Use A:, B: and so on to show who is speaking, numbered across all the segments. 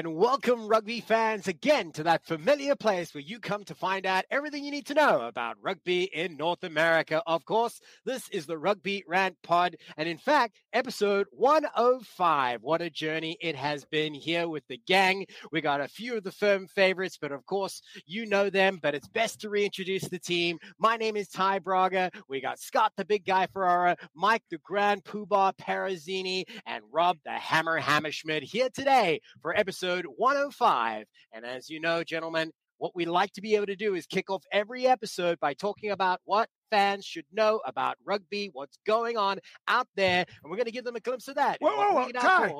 A: and welcome, rugby fans, again to that familiar place where you come to find out everything you need to know about rugby in North America. Of course, this is the Rugby Rant Pod, and in fact, episode 105. What a journey it has been here with the gang. We got a few of the firm favorites, but of course, you know them, but it's best to reintroduce the team. My name is Ty Braga. We got Scott, the big guy Ferrara, Mike, the grand poobah Perazzini, and Rob, the hammer Hammerschmidt here today for episode 105. And as you know, gentlemen, what we like to be able to do is kick off every episode by talking about what fans should know about rugby, what's going on out there, and we're going to give them a glimpse of that.
B: Whoa, whoa, whoa, Ty,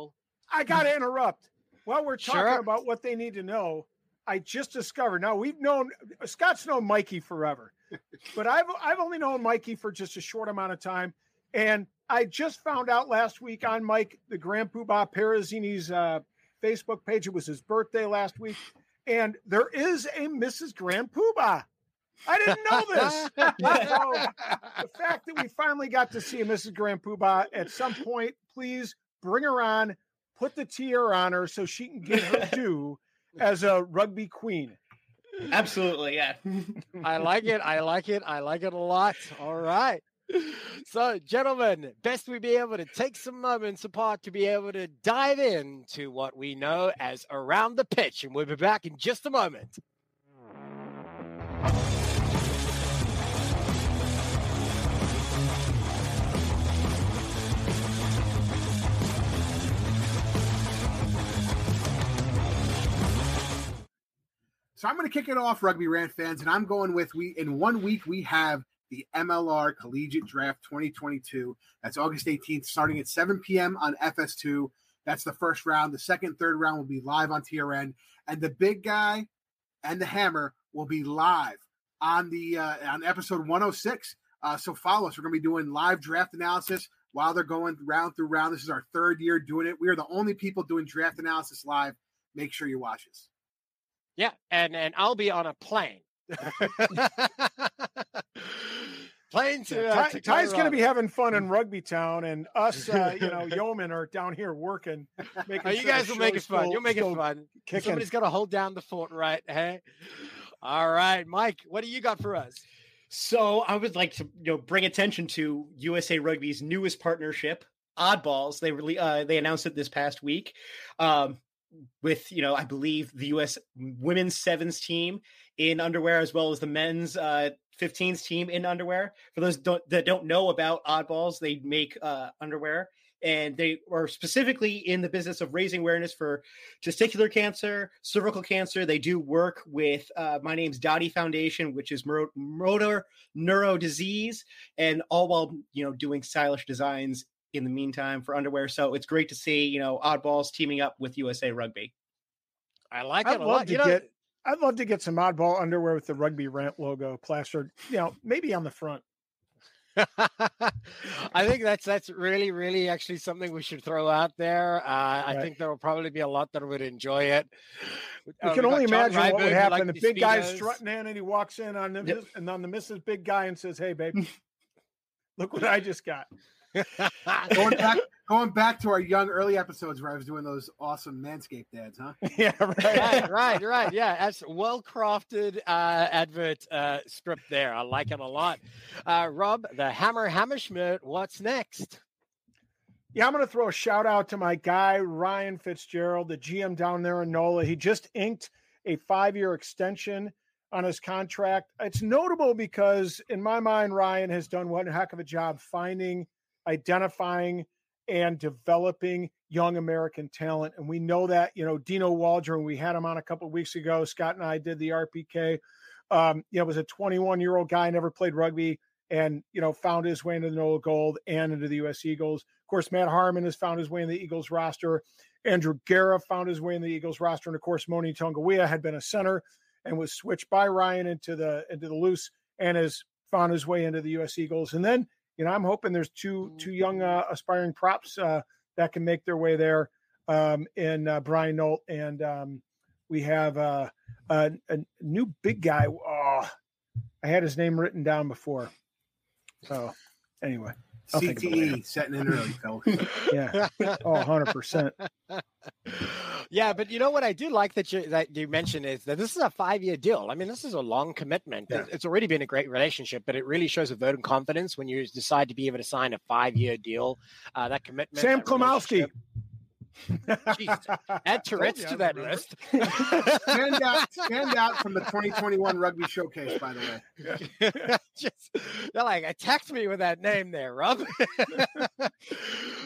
B: I got to interrupt. While we're talking sure. about what they need to know, I just discovered. Now we've known Scott's known Mikey forever, but I've I've only known Mikey for just a short amount of time, and I just found out last week on Mike the Grand Poobah Perazzini's uh, Facebook page. It was his birthday last week, and there is a Mrs. Grand Poobah. I didn't know this. so, the fact that we finally got to see a Mrs. Grand Poobah at some point, please bring her on, put the tiara on her so she can get her due as a rugby queen.
C: Absolutely, yeah.
A: I like it. I like it. I like it a lot. All right so, gentlemen, best we be able to take some moments apart to be able to dive into what we know as around the pitch, and we'll be back in just a moment.
D: So I'm going to kick it off, Rugby Rant fans, and I'm going with we in one week we have the MLR Collegiate Draft 2022. That's August 18th, starting at 7 p.m. on FS2. That's the first round. The second, third round will be live on TRN, and the big guy and the hammer will be live on the uh, on episode 106. Uh, so follow us. We're going to be doing live draft analysis while they're going round through round. This is our third year doing it. We are the only people doing draft analysis live. Make sure you watch us.
A: Yeah, and and I'll be on a plane. Playing to,
B: uh, Ty, Ty's going to be having fun in Rugby Town, and us, uh, you know, yeomen are down here working.
A: Making oh, you guys will make it fun. You'll make it fun. Kicking. Somebody's got to hold down the fort, right? Hey, all right, Mike. What do you got for us?
C: So I would like to, you know, bring attention to USA Rugby's newest partnership, Oddballs. They really uh, they announced it this past week. Um, with you know i believe the us women's sevens team in underwear as well as the men's uh 15s team in underwear for those don't, that don't know about oddballs they make uh underwear and they are specifically in the business of raising awareness for testicular cancer cervical cancer they do work with uh, my name's Doddie foundation which is motor neuro disease and all while you know doing stylish designs in the meantime for underwear. So it's great to see, you know, oddballs teaming up with USA Rugby.
A: I like
B: I'd
A: it a
B: love
A: lot.
B: To
A: you
B: know, get, I'd love to get some oddball underwear with the Rugby Rant logo plastered, you know, maybe on the front.
A: I think that's that's really, really actually something we should throw out there. Uh, right. I think there will probably be a lot that would enjoy it.
B: You uh, can only imagine what would happen. Like the big guy's strutting in and he walks in on the yep. and on the Mrs. Big Guy and says, "Hey, babe, look what I just got."
D: going back going back to our young early episodes where I was doing those awesome Manscaped ads, huh?
B: yeah, right.
A: right, right, right. Yeah, that's well crafted uh, advert uh, script there. I like it a lot. Uh, Rob, the Hammer Hammerschmidt, what's next?
B: Yeah, I'm going to throw a shout out to my guy, Ryan Fitzgerald, the GM down there in NOLA. He just inked a five year extension on his contract. It's notable because, in my mind, Ryan has done one heck of a job finding identifying and developing young American talent. And we know that, you know, Dino Waldren, we had him on a couple weeks ago. Scott and I did the RPK. Um, you know, was a 21 year old guy, never played rugby, and, you know, found his way into the NOLA Gold and into the U.S. Eagles. Of course, Matt Harmon has found his way in the Eagles roster. Andrew Guerra found his way in the Eagles roster. And of course, Moni Tonga'uiha had been a center and was switched by Ryan into the into the loose and has found his way into the U.S. Eagles. And then you know, I'm hoping there's two two young uh, aspiring props uh, that can make their way there um, in uh, Brian Nolt, and um, we have uh, a, a, new big guy. Oh, I had his name written down before. So anyway.
D: CTE setting in early, fellas.
B: yeah. Oh, 100%.
A: yeah, but you know what I do like that you that you mentioned is that this is a five year deal. I mean, this is a long commitment. Yeah. It's already been a great relationship, but it really shows a vote of confidence when you decide to be able to sign a five year deal. Uh, that commitment.
B: Sam Klimowski.
A: Add Tourette's to that list.
D: stand out, stand out from the 2021 Rugby Showcase, by the
A: way. Just, they're like, attacked me with that name there, Rob.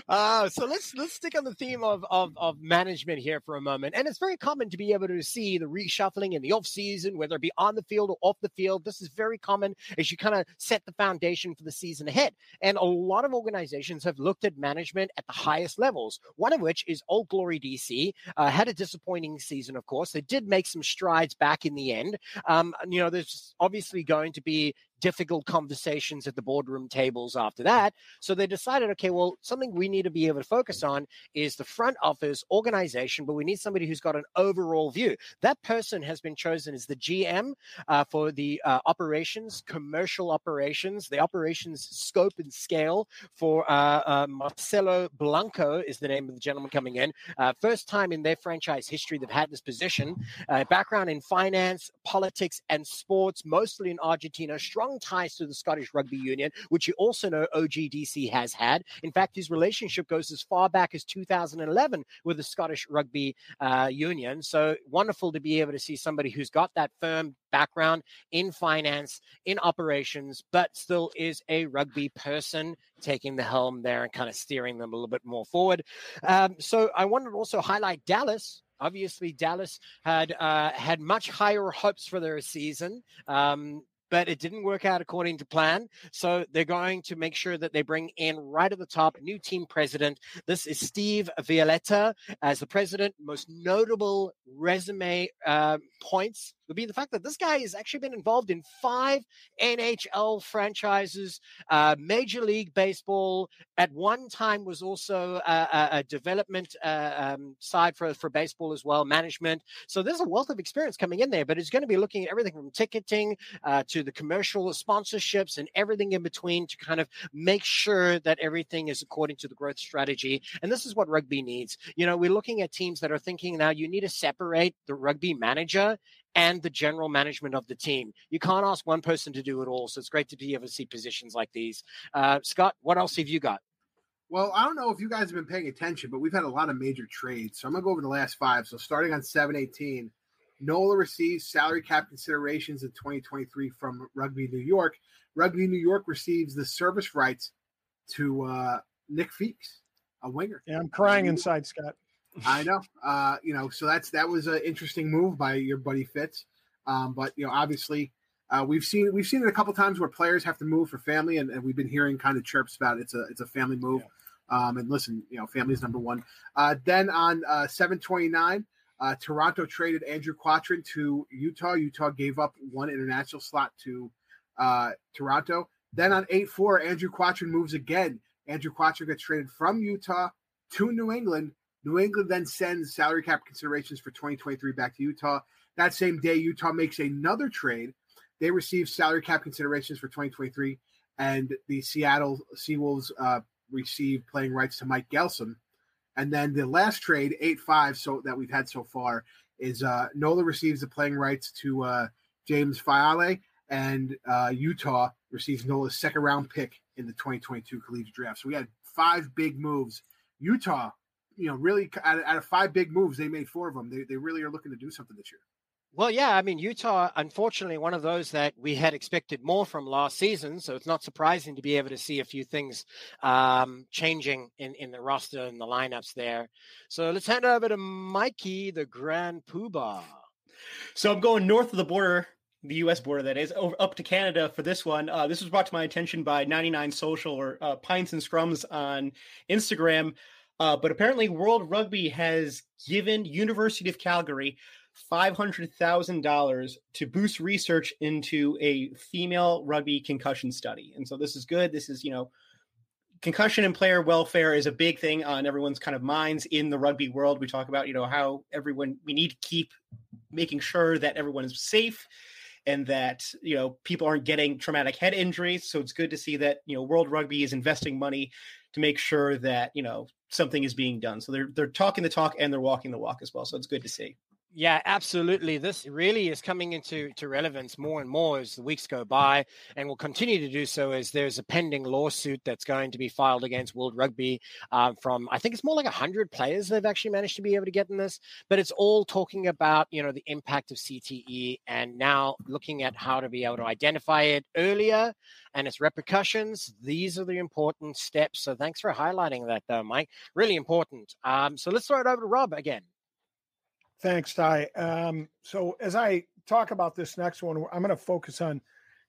A: uh, so let's let's stick on the theme of, of of management here for a moment. And it's very common to be able to see the reshuffling in the off season, whether it be on the field or off the field. This is very common as you kind of set the foundation for the season ahead. And a lot of organizations have looked at management at the highest levels. One of which is Old Glory DC. Uh, had a disappointing season, of course. They did make some strides back in the end. Um, you know, there's obviously going to be difficult conversations at the boardroom tables after that. So they decided, okay, well, something we need to be able to focus on is the front office organization, but we need somebody who's got an overall view. That person has been chosen as the GM uh, for the uh, operations, commercial operations, the operations scope and scale for uh, uh Marcelo Blanco is the name of the gentleman coming in. Uh, first time in their franchise history they've had this position. Uh, background in finance, politics, and sports, mostly in Argentina. Strong strong ties to the Scottish Rugby Union, which you also know OGDC has had. In fact, his relationship goes as far back as 2011 with the Scottish Rugby uh, Union. So wonderful to be able to see somebody who's got that firm background in finance, in operations, but still is a rugby person taking the helm there and kind of steering them a little bit more forward. Um, so I wanted to also highlight Dallas, obviously Dallas had uh, had much higher hopes for their season. Um, but it didn't work out according to plan. So they're going to make sure that they bring in right at the top new team president. This is Steve Violetta as the president. Most notable resume uh, points would be the fact that this guy has actually been involved in five NHL franchises, uh, Major League Baseball. At one time, was also a, a development uh, um, side for for baseball as well, management. So there's a wealth of experience coming in there. But it's going to be looking at everything from ticketing uh, to the commercial sponsorships and everything in between to kind of make sure that everything is according to the growth strategy. And this is what rugby needs. You know, we're looking at teams that are thinking now you need to separate the rugby manager and the general management of the team. You can't ask one person to do it all. So it's great to be able to see positions like these. Uh, Scott, what else have you got?
D: Well, I don't know if you guys have been paying attention, but we've had a lot of major trades. So I'm going to go over the last five. So starting on 718, NOLA receives salary cap considerations in 2023 from Rugby New York. Rugby New York receives the service rights to uh, Nick Feakes, a winger.
B: Yeah, I'm crying inside, Scott.
D: I know. Uh, you know, so that's that was an interesting move by your buddy Fitz. Um, but you know, obviously, uh, we've seen we've seen it a couple times where players have to move for family, and, and we've been hearing kind of chirps about it. it's a it's a family move. Yeah. Um, and listen, you know, family is number one. Uh, then on uh, 729, uh, Toronto traded Andrew Quattrin to Utah. Utah gave up one international slot to uh, Toronto. Then on 8 4, Andrew Quattrin moves again. Andrew Quattrin gets traded from Utah to New England New England then sends salary cap considerations for 2023 back to Utah. That same day, Utah makes another trade. They receive salary cap considerations for 2023, and the Seattle Seawolves uh, receive playing rights to Mike Gelson. And then the last trade, 8 5, so that we've had so far, is uh, NOLA receives the playing rights to uh, James Fiale, and uh, Utah receives NOLA's second round pick in the 2022 collegiate draft. So we had five big moves. Utah you know, really out of, out of, five big moves, they made four of them. They, they really are looking to do something this year.
A: Well, yeah, I mean, Utah, unfortunately, one of those that we had expected more from last season. So it's not surprising to be able to see a few things um, changing in, in the roster and the lineups there. So let's hand over to Mikey, the Grand Poobah.
C: So I'm going north of the border the U.S. border, that is, over up to Canada for this one. Uh, this was brought to my attention by 99 Social or uh, Pints and Scrums on Instagram. Uh, but apparently, World Rugby has given University of Calgary $500,000 to boost research into a female rugby concussion study. And so this is good. This is, you know, concussion and player welfare is a big thing on everyone's kind of minds in the rugby world. We talk about, you know, how everyone, we need to keep making sure that everyone is safe and that, you know, people aren't getting traumatic head injuries. So it's good to see that, you know, World Rugby is investing money to make sure that, you know, something is being done. So they're they're talking the talk and they're walking the walk as well. So it's good to see.
A: Yeah, absolutely. This really is coming into to relevance more and more as the weeks go by, and will continue to do so as there's a pending lawsuit that's going to be filed against World Rugby um, from I think it's more like hundred players they've actually managed to be able to get in this, but it's all talking about you know the impact of CTE and now looking at how to be able to identify it earlier and its repercussions. These are the important steps. So thanks for highlighting that, though, Mike. Really important. Um, so let's throw it over to Rob again.
B: Thanks, Ty. Um, so as I talk about this next one, I'm going to focus on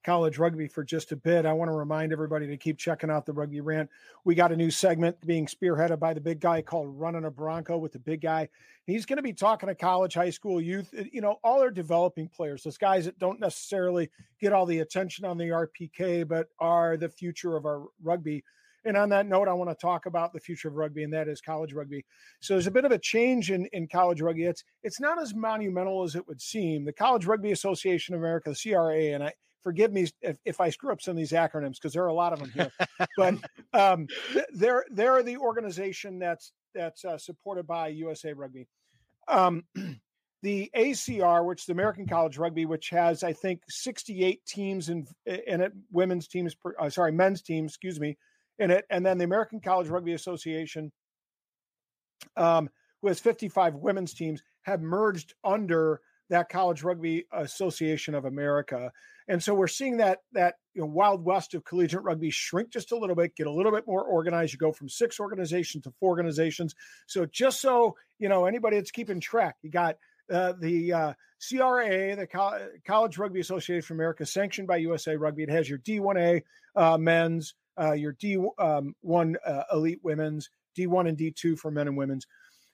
B: college rugby for just a bit. I want to remind everybody to keep checking out the Rugby Rant. We got a new segment being spearheaded by the big guy called Running a Bronco with the big guy. He's going to be talking to college, high school, youth, eh, you know, all our developing players, those guys that don't necessarily get all the attention on the RPK, but are the future of our rugby. And on that note, I want to talk about the future of rugby, and that is college rugby. So there's a bit of a change in, in college rugby. It's it's not as monumental as it would seem. The College Rugby Association of America, the CRA, and I forgive me if, if I screw up some of these acronyms because there are a lot of them here. but um, they're they're the organization that's that's uh, supported by USA Rugby. Um, the ACR, which is the American College Rugby, which has I think 68 teams in in it, women's teams, uh, sorry, men's teams, excuse me, in it, and then the American College Rugby Association, um, who has 55 women's teams, have merged under that College Rugby Association of America. And so we're seeing that that you know, wild west of collegiate rugby shrink just a little bit, get a little bit more organized. You go from six organizations to four organizations. So just so you know, anybody that's keeping track, you got uh, the uh, CRA, the Co- College Rugby Association of America, sanctioned by USA Rugby. It has your D1A uh, men's, uh, your D1 um, uh, elite women's, D1 and D2 for men and women's.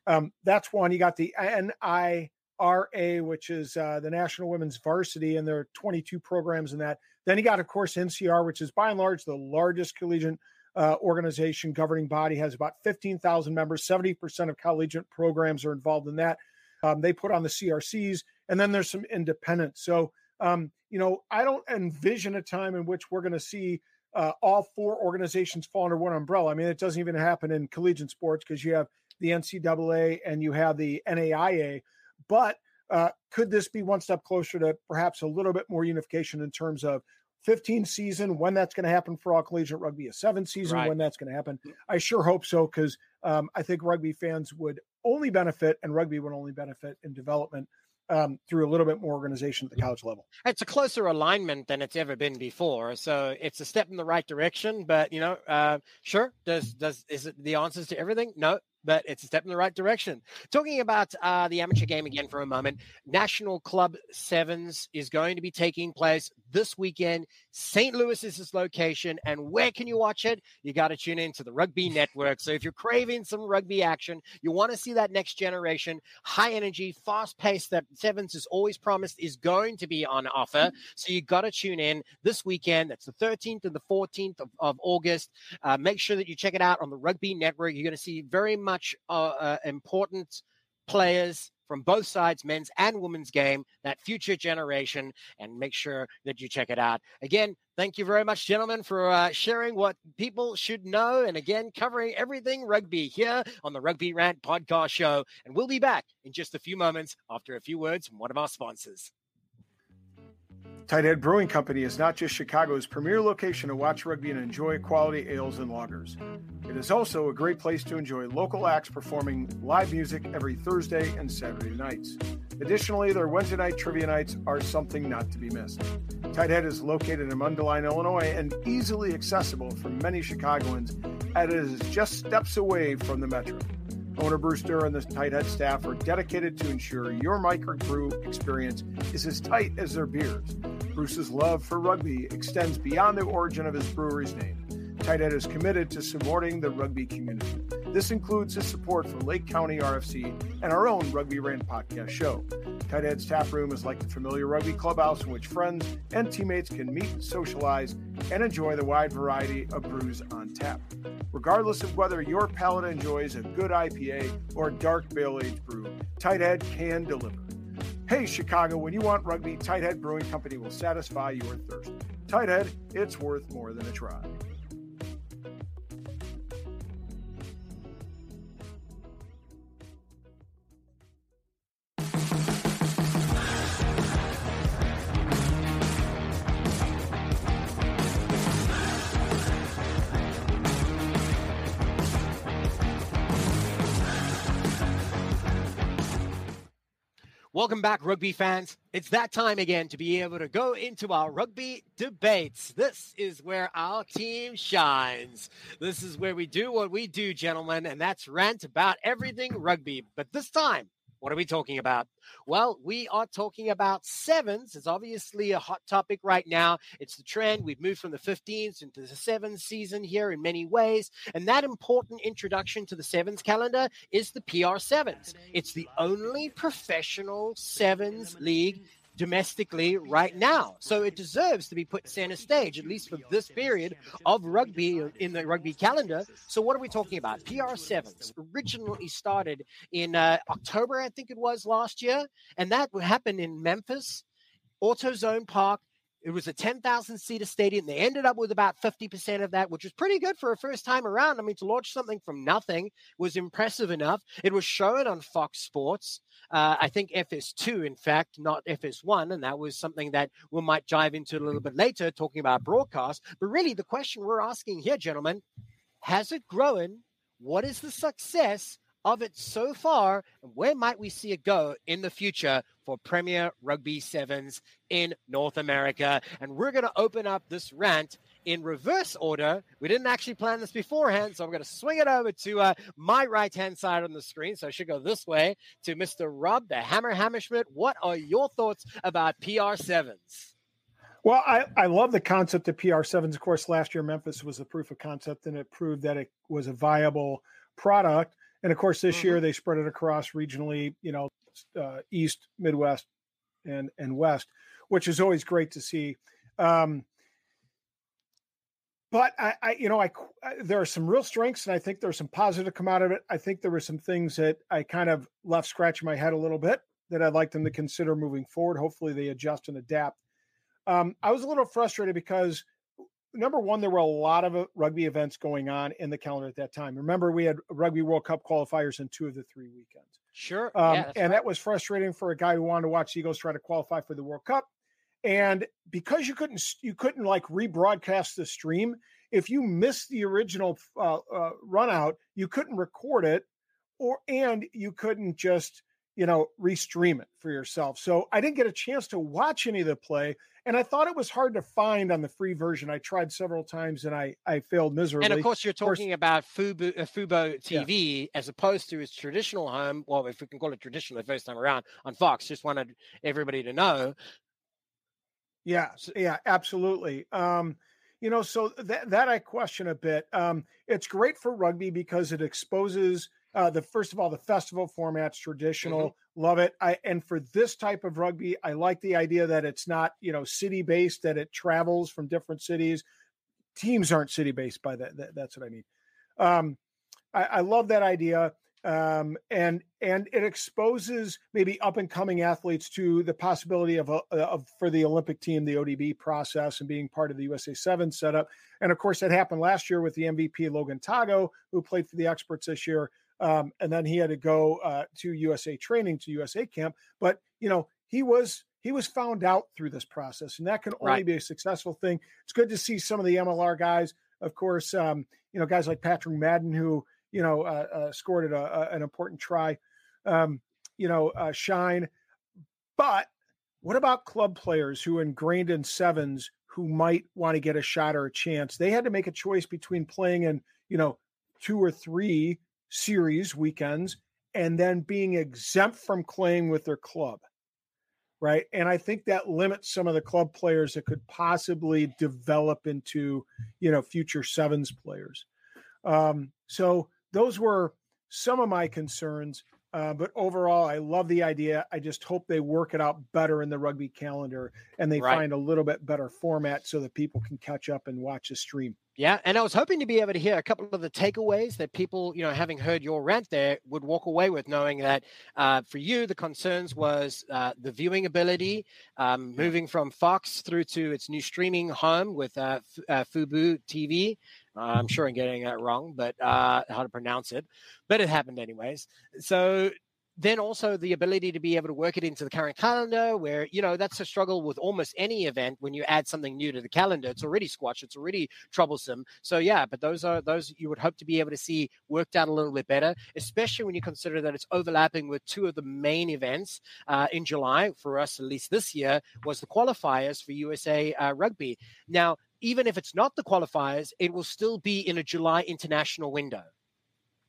B: Um, that's one. You got the NIRA, which is uh, the National Women's Varsity, and there are 22 programs in that. Then you got, of course, NCR, which is by and large the largest collegiate uh, organization governing body, has about 15,000 members. 70% of collegiate programs are involved in that. Um, they put on the CRCs, and then there's some independents. So, um, you know, I don't envision a time in which we're going to see uh, all four organizations fall under one umbrella. I mean, it doesn't even happen in collegiate sports because you have the NCAA and you have the NAIA. But uh, could this be one step closer to perhaps a little bit more unification in terms of 15 season when that's going to happen for all collegiate rugby, a seven season right. when that's going to happen? I sure hope so because um, I think rugby fans would only benefit and rugby would only benefit in development um, through a little bit more organization at the college level.
A: It's a closer alignment than it's ever been before, so it's a step in the right direction. But you know, uh, sure, does does is it the answers to everything? No, but it's a step in the right direction. Talking about uh, the amateur game again for a moment, National Club Sevens is going to be taking place this weekend. St. Louis is its location. And where can you watch it? You got to tune in to the Rugby Network. So if you're craving some rugby action, you want to see that next generation, high energy, fast pace that Sevens has always promised is going to be on offer. So you got to tune in this weekend. That's the 13th and the 14th of, of August. Uh, make sure that you check it out on the Rugby Network. You're going to see very much much uh, uh, important players from both sides, men's and women's game, that future generation, and make sure that you check it out. Again, thank you very much, gentlemen, for uh, sharing what people should know. And again, covering everything rugby here on the Rugby Rant podcast show. And we'll be back in just a few moments after a few words from one of our sponsors.
B: Tighthead Brewing Company is not just Chicago's premier location to watch rugby and enjoy quality ales and lagers. It is also a great place to enjoy local acts performing live music every Thursday and Saturday nights. Additionally, their Wednesday night trivia nights are something not to be missed. Tighthead is located in Mundelein, Illinois, and easily accessible for many Chicagoans, as it is just steps away from the metro. Owner Durr and the Tighthead staff are dedicated to ensure your microbrew experience is as tight as their beers. Bruce's love for rugby extends beyond the origin of his brewery's name. Tighthead is committed to supporting the rugby community. This includes his support for Lake County RFC and our own Rugby Rant podcast show. Tighthead's tap room is like the familiar rugby clubhouse in which friends and teammates can meet, socialize, and enjoy the wide variety of brews on tap. Regardless of whether your palate enjoys a good IPA or dark barrel aged brew, Tighthead can deliver. Hey, Chicago, when you want rugby, Tighthead Brewing Company will satisfy your thirst. Tighthead, it's worth more than a try.
A: Welcome back, rugby fans. It's that time again to be able to go into our rugby debates. This is where our team shines. This is where we do what we do, gentlemen, and that's rant about everything rugby. But this time, what are we talking about? Well, we are talking about sevens. It's obviously a hot topic right now. It's the trend. We've moved from the 15s into the sevens season here in many ways. And that important introduction to the sevens calendar is the PR sevens. It's the only professional sevens league domestically right now. So it deserves to be put center stage, at least for this period of rugby in the rugby calendar. So what are we talking about? PR7s originally started in uh, October, I think it was last year, and that happened in Memphis, AutoZone Park, it was a 10,000 seater stadium. They ended up with about 50% of that, which was pretty good for a first time around. I mean, to launch something from nothing was impressive enough. It was shown on Fox Sports. Uh, I think FS2, in fact, not FS1. And that was something that we might dive into a little bit later, talking about broadcast. But really, the question we're asking here, gentlemen, has it grown? What is the success? Of it so far, and where might we see it go in the future for Premier Rugby Sevens in North America? And we're going to open up this rant in reverse order. We didn't actually plan this beforehand, so I'm going to swing it over to uh, my right hand side on the screen. So I should go this way to Mr. Rob, the Hammer Hammerschmidt. What are your thoughts about PR7s?
B: Well, I, I love the concept of PR7s. Of course, last year Memphis was a proof of concept and it proved that it was a viable product. And of course, this mm-hmm. year they spread it across regionally, you know, uh, East, Midwest, and and West, which is always great to see. Um, but I, I, you know, I, I, there are some real strengths, and I think there's some positive to come out of it. I think there were some things that I kind of left scratching my head a little bit that I'd like them to consider moving forward. Hopefully, they adjust and adapt. Um, I was a little frustrated because number one, there were a lot of uh, rugby events going on in the calendar at that time. Remember, we had Rugby World Cup qualifiers in two of the three weekends.
A: Sure.
B: Um, yeah, and right. that was frustrating for a guy who wanted to watch Eagles try to qualify for the World Cup. And because you couldn't, you couldn't like rebroadcast the stream. If you missed the original uh, uh, run out, you couldn't record it, or and you couldn't just you know restream it for yourself. So I didn't get a chance to watch any of the play and I thought it was hard to find on the free version. I tried several times and I I failed miserably.
A: And of course, you're talking course, about Fubo, uh, Fubo TV yeah. as opposed to its traditional home. Well, if we can call it traditional the first time around on Fox. Just wanted everybody to know.
B: Yeah, yeah, absolutely. Um, you know, so that that I question a bit. Um, it's great for rugby because it exposes uh, the first of all, the festival format's traditional. Mm-hmm. Love it. I and for this type of rugby, I like the idea that it's not you know city based, that it travels from different cities. Teams aren't city based by that, that. That's what I mean. Um, I, I love that idea. Um, and and it exposes maybe up and coming athletes to the possibility of, a, of for the Olympic team the ODB process and being part of the USA Seven setup. And of course, that happened last year with the MVP Logan Tago, who played for the experts this year. Um, and then he had to go uh, to USA training to USA camp. But you know, he was he was found out through this process, and that can only right. be a successful thing. It's good to see some of the MLR guys, of course, um, you know, guys like Patrick Madden who you know uh, uh, scored a, a, an important try, um, you know, uh, shine. But what about club players who ingrained in sevens who might want to get a shot or a chance? They had to make a choice between playing in you know two or three series weekends and then being exempt from playing with their club right? And i think that limits some of the club players that could possibly develop into you know future sevens players. Um, so those were some of my concerns uh, but overall i love the idea. I just hope they work it out better in the rugby calendar and they right. find a little bit better format so that people can catch up and watch the stream
A: yeah, and I was hoping to be able to hear a couple of the takeaways that people, you know, having heard your rant there, would walk away with, knowing that uh, for you the concerns was uh, the viewing ability, um, moving from Fox through to its new streaming home with uh, F- uh, Fubo TV. I'm sure I'm getting that wrong, but uh, how to pronounce it, but it happened anyways. So then also the ability to be able to work it into the current calendar, where you know that's a struggle with almost any event when you add something new to the calendar. It's already squashed. It's already troublesome. So yeah, but those are those you would hope to be able to see worked out a little bit better, especially when you consider that it's overlapping with two of the main events uh, in July for us, at least this year, was the qualifiers for USA uh, Rugby. Now, even if it's not the qualifiers, it will still be in a July international window.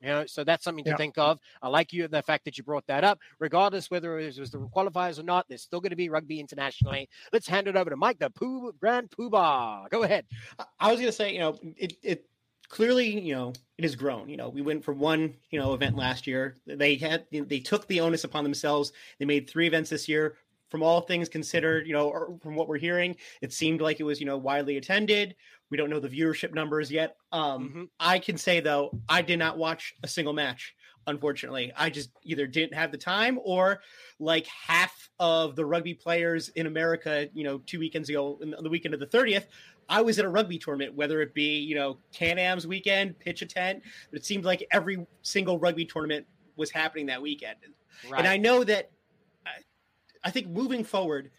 A: You know, so that's something to
B: Yeah.
A: think of. I like you the fact that you brought that up. Regardless whether it was the qualifiers or not, there's still going to be rugby internationally. Let's hand it over to Mike, the Pooh Grand Poobah. Go ahead.
C: I- I was gonna say, you know, it it clearly, you know, it has grown. You know, we went from one, you know, event last year. They had they took the onus upon themselves. They made three events this year. From all things considered, you know, or from what we're hearing, it seemed like it was, you know, widely attended. We don't know the viewership numbers yet. Um,
A: Mhm.
C: I can say though, I did not watch a single match. Unfortunately, I just either didn't have the time or like half of the rugby players in America, you know, two weekends ago, in the weekend of the 30th, I was at a rugby tournament, whether it be, you know, Can Am's weekend, pitch a tent, but it seemed like every single rugby tournament was happening that weekend.
A: Right.
C: And I know that I, think moving forward,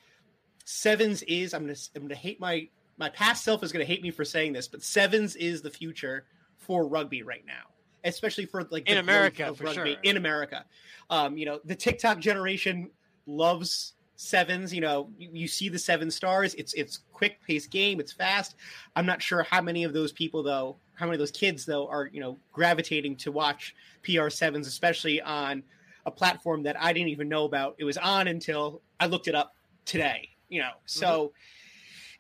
C: sevens is I'm gonna I'm gonna hate my my past self is gonna hate me for saying this, but sevens is the future for rugby right now, especially for like
A: In America, for
C: rugby
A: sure.
C: in America. Um, you know, the TikTok generation loves sevens. You know, you, you see the seven stars. It's it's quick paced game. It's fast. I'm not sure how many of those people though, how many of those kids though are you know gravitating to watch PR sevens, especially on a platform that I didn't even know about. It was on until I looked it up today. You know, so.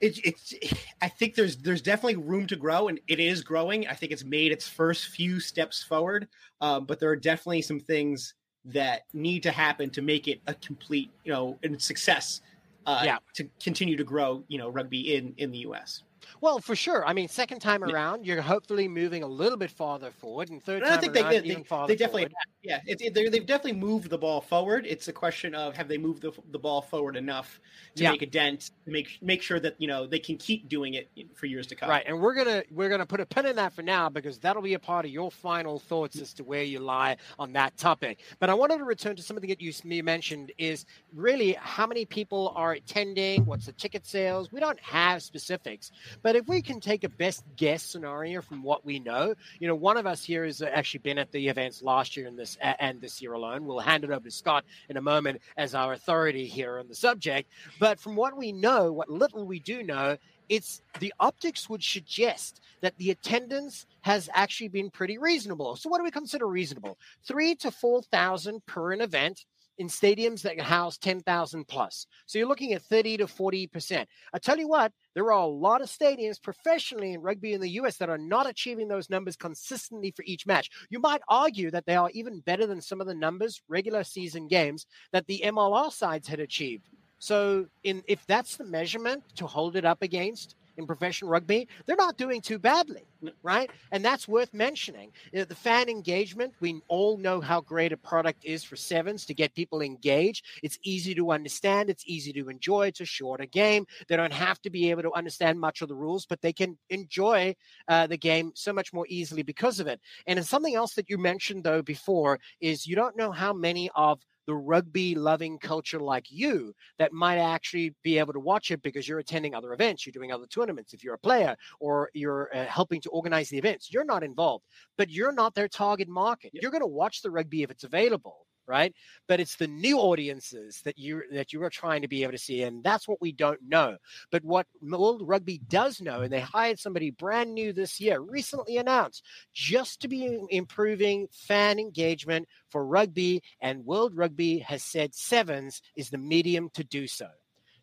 C: It, it's i think there's there's definitely room to grow and it is growing i think it's made its first few steps forward um, but there are definitely some things that need to happen to make it a complete you know and success uh,
A: Yeah.
C: to continue to grow you know rugby in in the us
A: Well, for sure. I mean, second time around, you're hopefully moving a little bit farther forward, and third
C: And I
A: time
C: think they
A: around,
C: did.
A: even
C: They,
A: farther
C: they definitely,
A: forward.
C: yeah. It, they're- they've definitely moved the ball forward. It's a question of have they moved the, the ball forward enough to
A: Yeah.
C: make a dent, to make make sure that you know they can keep doing it for years to come.
A: Right, and we're gonna we're gonna put a pin in that for now because that'll be a part of your final thoughts mm. as to where you lie on that topic. But I wanted to return to something that you mentioned is really how many people are attending, what's the ticket sales. We don't have specifics, but if we can take a best guess scenario from what we know, you know, one of us here has actually been at the events last year and this and this year alone. We'll hand it over to Scott in a moment as our authority here on the subject. But from what we know, what little we do know, it's the optics would suggest that the attendance has actually been pretty reasonable. So, what do we consider reasonable? Three to four thousand per an event in stadiums that house ten thousand plus. So you're looking at thirty to forty percent. I tell you what, there are a lot of stadiums professionally in rugby in the US that are not achieving those numbers consistently for each match. You might argue that they are even better than some of the numbers regular season games that the MLR sides had achieved. So, in if that's the measurement to hold it up against in professional rugby, they're not doing too badly, right? And that's worth mentioning. You know, The fan engagement, we all know how great a product is for sevens to get people engaged. It's easy to understand, it's easy to enjoy. It's a shorter game. They don't have to be able to understand much of the rules, but they can enjoy uh, the game so much more easily because of it. And it's something else that you mentioned though before is you don't know how many of the rugby loving culture like you that might actually be able to watch it because you're attending other events, you're doing other tournaments. If you're a player or you're uh, helping to organize the events, you're not involved, but you're not their target market.
C: Yep.
A: You're going to watch the rugby if it's available, right? But it's the new audiences that you that you are trying to be able to see, and that's what we don't know. But what World Rugby does know, and they hired somebody brand new this year, recently announced, just to be improving fan engagement for rugby, and World Rugby has said sevens is the medium to do so.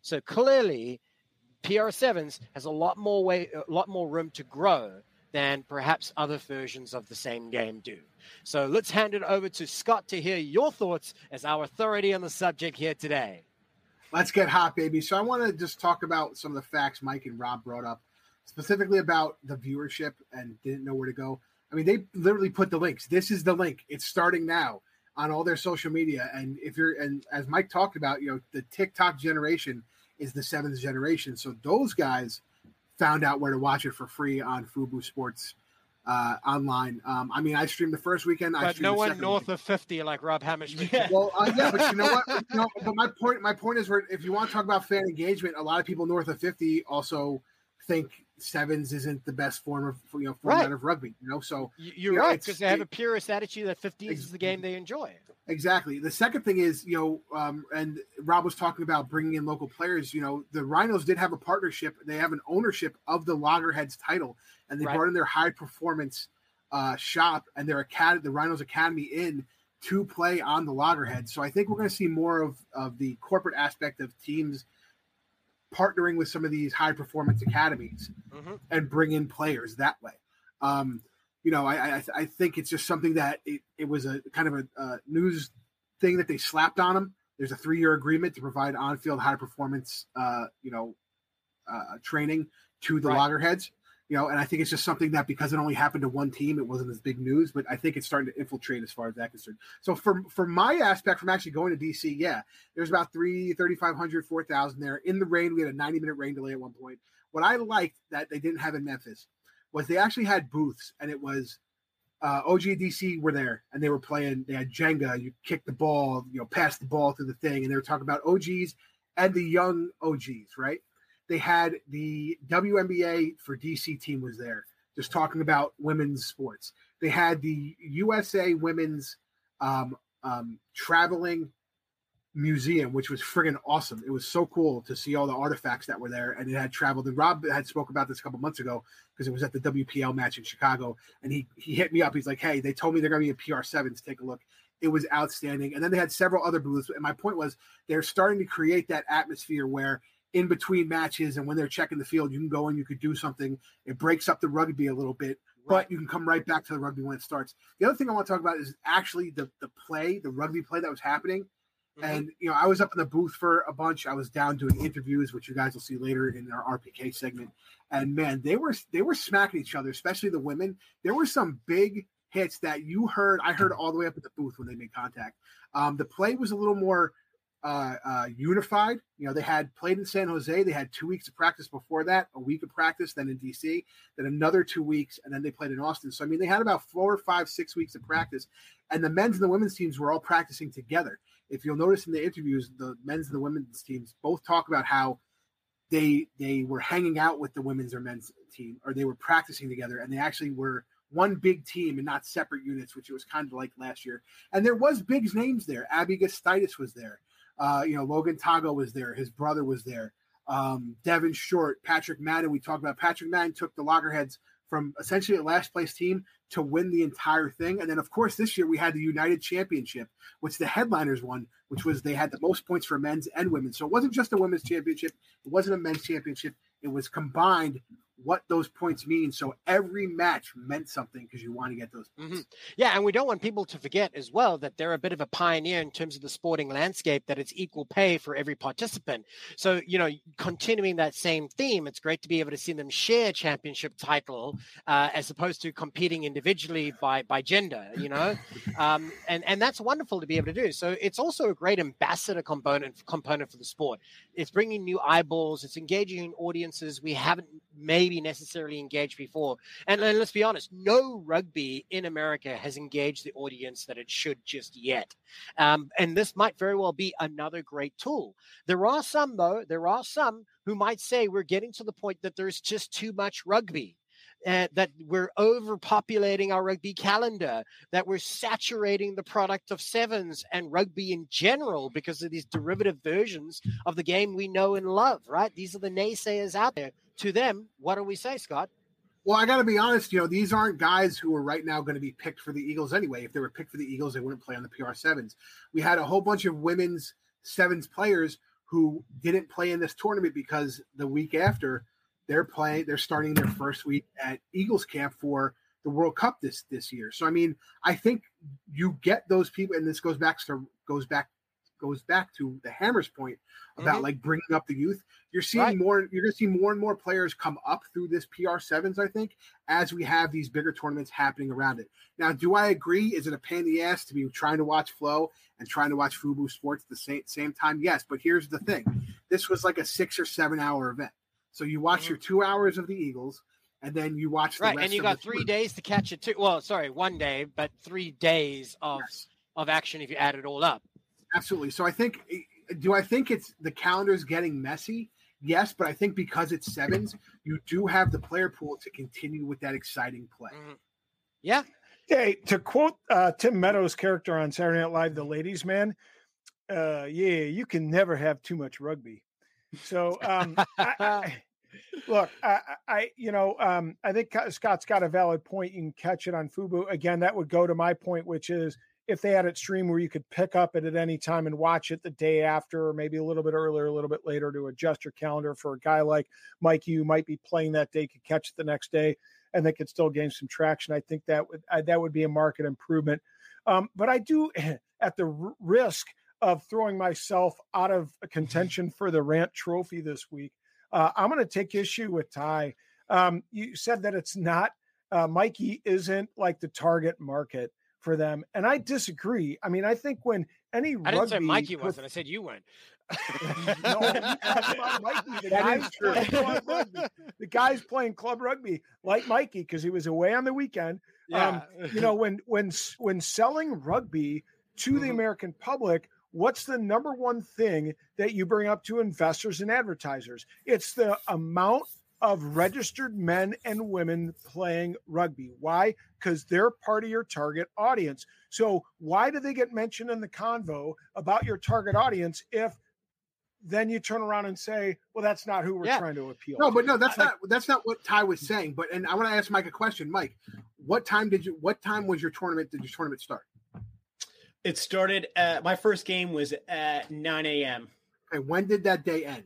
A: So clearly, PR sevens has a lot more way, a lot more room to grow than perhaps other versions of the same game do. So let's hand it over to Scott to hear your thoughts as our authority on the subject here today.
D: Let's get hot, baby. So I want to just talk about some of the facts Mike and Rob brought up, specifically about the viewership and didn't know where to go. I mean, they literally put the links. This is the link. It's starting now on all their social media. And if you're and as Mike talked about, you know, the TikTok generation is the seventh generation. So those guys found out where to watch it for free on Fubo Sports uh, online. Um, I mean, I streamed the first weekend. I
A: but no one north
D: weekend.
A: of fifty like Rob Hammerschmidt.
C: Yeah.
D: Well, uh, yeah, but you know what? You know, but my point, my point is, where if you want to talk about fan engagement, a lot of people north of fifty also think sevens isn't the best form of you know format
A: Right.
D: of rugby. You know, so
A: You- You're
D: You know,
A: right
D: it's-
A: because they have a purist attitude that 15s is the game they enjoy.
D: Exactly. The second thing is, you know, um, and Rob was talking about bringing in local players. You know, the Rhinos did have a partnership. They have an ownership of the Loggerheads title, and they
A: Right.
D: brought in their high performance uh, shop and their academy, the Rhinos Academy, in to play on the Loggerheads. So I think we're going to see more of of the corporate aspect of teams partnering with some of these high performance academies
A: Mhm.
D: and bring in players that way. Um, you know, I, I I think it's just something that it, it was a kind of a, uh news thing that they slapped on them. There's a three year agreement to provide on field high performance, uh, you know, uh, training to the
A: Right.
D: loggerheads. You know, and I think it's just something that because it only happened to one team, it wasn't as big news. But I think it's starting to infiltrate as far as that concerned. So for for my aspect from actually going to DC, yeah, there's about three, 3,500, 4,000 there. In the rain, we had a 90 minute rain delay at one point. What I liked that they didn't have in Memphis was they actually had booths, and it was uh, OGDC were there, and they were playing. They had Jenga. You kick the ball, you know, pass the ball through the thing, and they were talking about OGs and the young OGs, right? They had the WNBA for DC team was there, just talking about women's sports. They had the USA women's um, um, traveling museum, which was friggin' awesome. It was so cool to see all the artifacts that were there, and it had traveled. And Rob had spoke about this a couple months ago because it was at the WPL match in Chicago, and he he hit me up. He's like, "Hey, they told me they're going to be a PR seven to Take a look." It was outstanding. And then they had several other booths. And my point was, they're starting to create that atmosphere where in between matches and when they're checking the field, you can go and you could do something. It breaks up the rugby a little bit, but you can come right back to the rugby when it starts. The other thing I want to talk about is actually the the play, the rugby play that was happening.
A: Mhm.
D: And you know, I was up in the booth for a bunch. I was down doing interviews, which you guys will see later in our RPK segment. And man, they were they were smacking each other, especially the women. There were some big hits that you heard. I heard all the way up at the booth when they made contact. Um, the play was a little more uh, uh, unified. You know, they had played in San Jose. They had two weeks of practice before that, a week of practice, then in DC, then another two weeks, and then they played in Austin. So I mean, they had about four, five, six weeks of practice, and the men's and the women's teams were all practicing together. If you'll notice in the interviews, the men's and the women's teams both talk about how they they were hanging out with the women's or men's team, or they were practicing together, and they actually were one big team and not separate units, which it was kind of like last year. And there was big names there. Abby Gustitis was there. Uh, you know, Logan Tago was there. His brother was there. Um, Devin Short, Patrick Madden. We talked about Patrick Madden took the Loggerheads from essentially a last place team to win the entire thing. And then, of course, this year we had the United Championship, which the headliners won, which was they had the most points for men's and women. So it wasn't just a women's championship, it wasn't a men's championship. It was combined what those points mean. So every match meant something because you want to get those points.
A: Mhm. Yeah, and we don't want people to forget as well that they're a bit of a pioneer in terms of the sporting landscape, that it's equal pay for every participant. So, you know, continuing that same theme, it's great to be able to see them share championship title uh, as opposed to competing individually by by gender, you know? Um, and, and that's wonderful to be able to do. So it's also a great ambassador component component for the sport. It's bringing new eyeballs, it's engaging audiences we haven't maybe necessarily engaged before. And, and let's be honest, no rugby in America has engaged the audience that it should just yet. Um, and this might very well be another great tool. There are some, though, there are some who might say we're getting to the point that there's just too much rugby. Uh, that we're overpopulating our rugby calendar, that we're saturating the product of sevens and rugby in general because of these derivative versions of the game we know and love, right? These are the naysayers out there. To them, what do we say, Scott?
D: Well, I got to be honest. You know, these aren't guys who are right now going to be picked for the Eagles anyway. If they were picked for the Eagles, they wouldn't play on the PR sevens. We had a whole bunch of women's sevens players who didn't play in this tournament because the week after they're playing, they're starting their first week at Eagles camp for the World Cup this this year. So I mean, I think you get those people, and this goes back to goes back goes back to the Hammers point about
A: Mhm.
D: like bringing up the youth. You're seeing
A: Right.
D: more. You're going to see more and more players come up through this PR sevens. I think as we have these bigger tournaments happening around it. Now, do I agree? Is it a pain in the ass to be trying to watch Flow and trying to watch Fubo Sports at the same same time? Yes, but here's the thing: this was like a six or seven hour event. So you watch
A: Mhm.
D: your two hours of the Eagles, and then you watch the
A: right,
D: rest
A: and you got three days to catch it too. Well, sorry, one day, but three days of
D: Yes,
A: of action if you add it all up.
D: Absolutely. So I think, do I think it's the calendar's getting messy? Yes, but I think because it's sevens, you do have the player pool to continue with that exciting play.
A: Mhm. Yeah,
B: Hey, to quote uh, Tim Meadows' character on Saturday Night Live, the ladies' man, uh, yeah, you can never have too much rugby. So, um, I, I, look, I, I, you know, um, I think Scott's got a valid point. You can catch it on Fubo. Again, that would go to my point, which is if they had it stream where you could pick up it at any time and watch it the day after, or maybe a little bit earlier, a little bit later to adjust your calendar for a guy like Mike, you might be playing that day, could catch it the next day and they could still gain some traction. I think that would that would be a market improvement. Um, but I do, at the risk of throwing myself out of contention for the Rant Trophy this week, uh, I'm going to take issue with Ty. Um, you said that it's not. Uh, Mikey isn't like the target market for them, and I disagree. I mean, I think when any
A: I didn't say
B: rugby
A: Mikey
B: prof-
A: wasn't. I said you weren't.
B: no, I'm Mikey. The guy's
D: is
B: playing club rugby. The guy's playing club rugby like Mikey because he was away on the weekend.
A: yeah,
B: You know, when when when selling rugby to the
A: Mhm.
B: American public, what's the number one thing that you bring up to investors and advertisers? It's the amount of registered men and women playing rugby. Why? Because they're part of your target audience. So why do they get mentioned in the convo about your target audience if then you turn around and say, well, that's not who we're
A: Yeah.
B: trying to appeal
D: No,
B: to.
D: but no, that's
B: Like,
D: not that's not what Ty was saying. But and I want to ask Mike a question. Mike, what time did you? What time was your tournament? Did your tournament start?
C: It started. At, my first game was at 9 a.m.
D: And when did that day end?